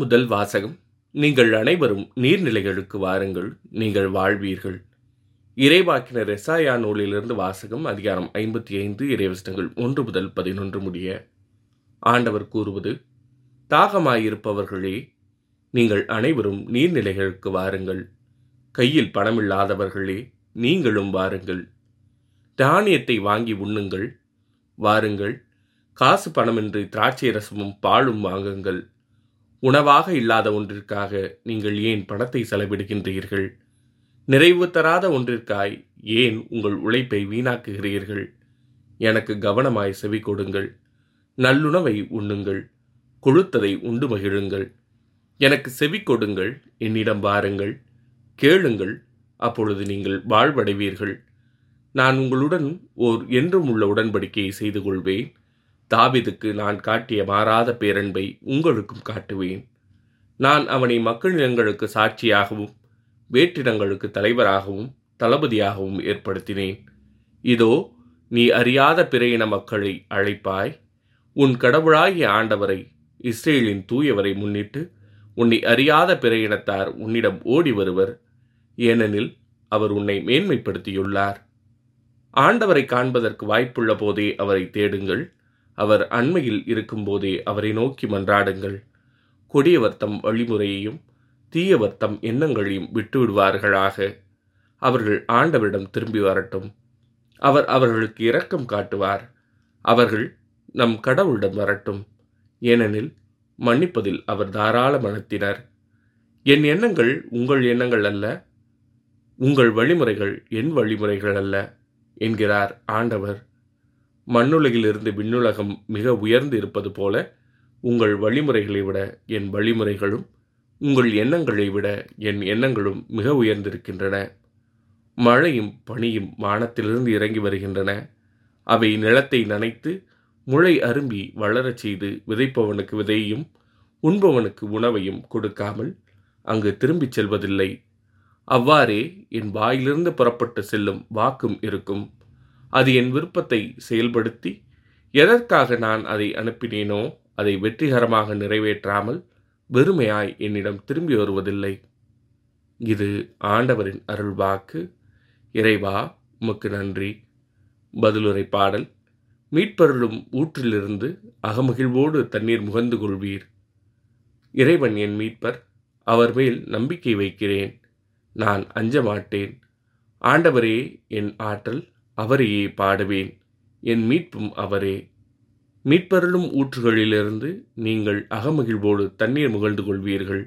முதல் வாசகம் நீங்கள் அனைவரும் நீர்நிலைகளுக்கு வாருங்கள் நீங்கள் வாழ்வீர்கள். இறைவாக்கினர் ரெசாயா நூலிலிருந்து வாசகம் அதிகாரம் ஐம்பத்தி ஐந்து இறைவசனங்கள் ஒன்று முதல் பதினொன்று முடிய ஆண்டவர் கூறுவது தாகமாயிருப்பவர்களே நீங்கள் அனைவரும் நீர்நிலைகளுக்கு வாருங்கள். கையில் பணமில்லாதவர்களே நீங்களும் வாருங்கள். தானியத்தை வாங்கி உண்ணுங்கள் வாருங்கள். காசு பணமின்றி திராட்சை ரசமும் பாலும் வாங்குங்கள். உணவாக இல்லாத ஒன்றிற்காக நீங்கள் ஏன் பணத்தை செலவிடுகின்றீர்கள்? நிறைவு தராத ஒன்றிற்காய் ஏன் உங்கள் உழைப்பை வீணாக்குகிறீர்கள்? எனக்கு கவனமாய் செவி கொடுங்கள். நல்லுணவை உண்ணுங்கள். கொழுத்ததை உண்டு மகிழுங்கள். எனக்கு செவி கொடுங்கள். என்னிடம் வாருங்கள். கேளுங்கள். அப்பொழுது நீங்கள் வாழ்வடைவீர்கள். நான் உங்களுடன் ஓர் என்றும் உள்ள உடன்படிக்கையை செய்து கொள்வேன். தாவிதுக்கு நான் காட்டிய மாறாத பேரன்பை உங்களுக்கும் காட்டுவேன். நான் அவனை மக்களிடங்களுக்கு சாட்சியாகவும் வேற்றிடங்களுக்கு தலைவராகவும் தளபதியாகவும் ஏற்படுத்தினேன். இதோ நீ அறியாத பிற இன மக்களை அழைப்பாய். உன் கடவுளாகிய ஆண்டவரை இஸ்ரேலின் தூயவரை முன்னிட்டு உன்னை அறியாத பிற இனத்தார் உன்னிடம் ஓடி வருவர். ஏனெனில் அவர் உன்னை மேன்மைப்படுத்தியுள்ளார். ஆண்டவரை காண்பதற்கு வாய்ப்புள்ள போதே அவரை தேடுங்கள். அவர் அண்மையில் இருக்கும்போதே அவரை நோக்கி மன்றாடுங்கள். கொடியவர் தம் வழிமுறையையும் தீயவர் தம் எண்ணங்களையும் விட்டுவிடுவார்களாக. அவர்கள் ஆண்டவரிடம் திரும்பி வரட்டும். அவர் அவர்களுக்கு இரக்கம் காட்டுவார். அவர்கள் நம் கடவுளிடம் வரட்டும். ஏனெனில் மன்னிப்பதில் அவர் தாராள மனத்தினர். என் எண்ணங்கள் உங்கள் எண்ணங்கள் அல்ல உங்கள் வழிமுறைகள் என் வழிமுறைகள் அல்ல என்கிறார் ஆண்டவர். மண்ணுலகிலிருந்து விண்ணுலகம் மிக உயர்ந்து இருப்பது போல உங்கள் வழிமுறைகளை விட என் வழிமுறைகளும் உங்கள் எண்ணங்களை விட என் எண்ணங்களும் மிக உயர்ந்திருக்கின்றன. மழையும் பனியும் வானத்திலிருந்து இறங்கி வருகின்றன. அவை நிலத்தை நனைத்து முளை அரும்பி வளரச் செய்து விதைப்பவனுக்கு விதையையும் உண்பவனுக்கு உணவையும் கொடுக்காமல் அங்கு திரும்பிச் செல்வதில்லை. அவ்வாறே என் வாயிலிருந்து புறப்பட்டு செல்லும் வாக்கும் இருக்கும். அது என் விருப்பத்தை செயல்படுத்தி எதற்காக நான் அதை அனுப்பினேனோ அதை வெற்றிகரமாக நிறைவேற்றாமல் வெறுமையாய் என்னிடம் திரும்பி வருவதில்லை. இது ஆண்டவரின் அருள்வாக்கு இறைவா உமக்கு நன்றி. பதிலுரை பாடல். மீட்பருளும் ஊற்றிலிருந்து அகமகிழ்வோடு தண்ணீர் முகந்து கொள்வீர். இறைவன் என் மீட்பர் அவர் மேல் நம்பிக்கை வைக்கிறேன். நான் அஞ்ச மாட்டேன். ஆண்டவரே என் ஆற்றல். அவரையே பாடுவேன். என் மீட்பும் அவரே. மீட்பருளும் ஊற்றுகளிலிருந்து நீங்கள் அகமகிழ்வோடு தண்ணீர் முகழ்ந்து கொள்வீர்கள்.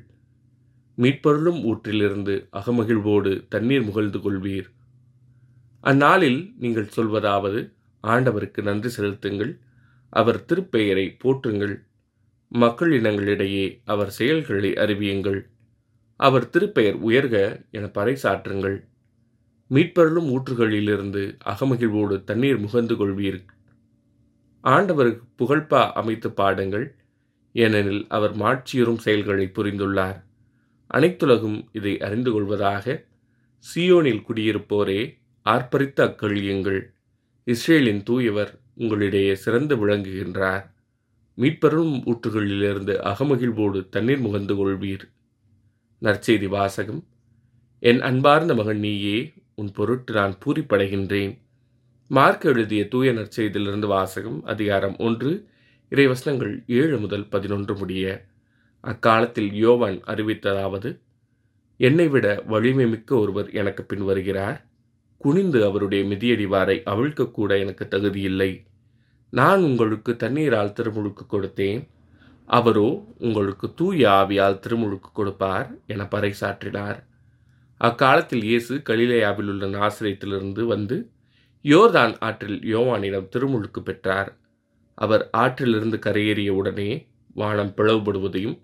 மீட்பருளும் ஊற்றிலிருந்து அகமகிழ்வோடு தண்ணீர் முகழ்ந்து கொள்வீர். அந்நாளில் நீங்கள் சொல்வதாவது ஆண்டவருக்கு நன்றி செலுத்துங்கள். அவர் திருப்பெயரை போற்றுங்கள். மக்கள் இனங்களிடையே அவர் செயல்களை அறிவியுங்கள். அவர் திருப்பெயர் உயர்க என பறைசாற்றுங்கள். மீட்பருளும் ஊற்றுகளிலிருந்து அகமகிழ்வோடு தண்ணீர் முகந்து கொள்வீர். ஆண்டவருக்கு புகழ்பா அமைத்து பாடுங்கள் ஏனெனில் அவர் மாட்சியுறும் செயல்களை புரிந்துள்ளார். அனைத்துலகும் இதை அறிந்து கொள்வதாக சியோனில் குடியிருப்போரே ஆர்ப்பரித்து அக்கழியுங்கள். இஸ்ரேலின் தூயவர் உங்களிடையே சிறந்து விளங்குகின்றார். மீட்பெரும் ஊற்றுகளிலிருந்து அகமகிழ்வோடு தண்ணீர் முகந்து கொள்வீர். நற்செய்தி வாசகம் என் அன்பார்ந்த மகன் நீயே உன் பொருட்டு நான் பூரிப்படைகின்றேன். மார்க் எழுதிய தூய நற்செய்தியிலிருந்து வாசகம் அதிகாரம் ஒன்று இறைவசனங்கள் ஏழு முதல் பதினொன்று முடிய. அக்காலத்தில் யோவான் அறிவித்ததாவது என்னை விட வலிமை மிக்க ஒருவர் எனக்கு பின் வருகிறார். குனிந்து அவருடைய மிதியடிவாரை அவிழ்க்கக்கூட எனக்கு தகுதியில்லை. நான் உங்களுக்கு தண்ணீரால் திருமுழுக்கு கொடுத்தேன். அவரோ உங்களுக்கு தூய ஆவியால் திருமுழுக்கு கொடுப்பார் என பறைசாற்றினார். அக்காலத்தில் இயேசு கலிலேயாவில் உள்ள நாசிரியத்திலிருந்து வந்து யோர்தான் ஆற்றில் யோவானிடம் திருமுழுக்கு பெற்றார். அவர் ஆற்றிலிருந்து கரையேறிய உடனே வானம் பிளவுபடுவதையும்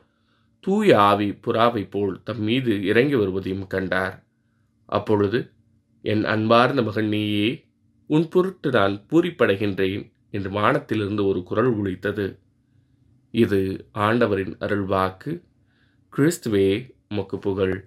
தூய ஆவி புறாவை போல் தம் மீது இறங்கி வருவதையும் கண்டார். அப்பொழுது என் அன்பார்ந்த மகன் நீயே உன் பொருட்டு நான் பூரிப்படைகின்றேன் என்று வானத்திலிருந்து ஒரு குரல் ஒழித்தது இது ஆண்டவரின் அருள்வாக்கு. கிறிஸ்துவே உமக்கு புகழ்.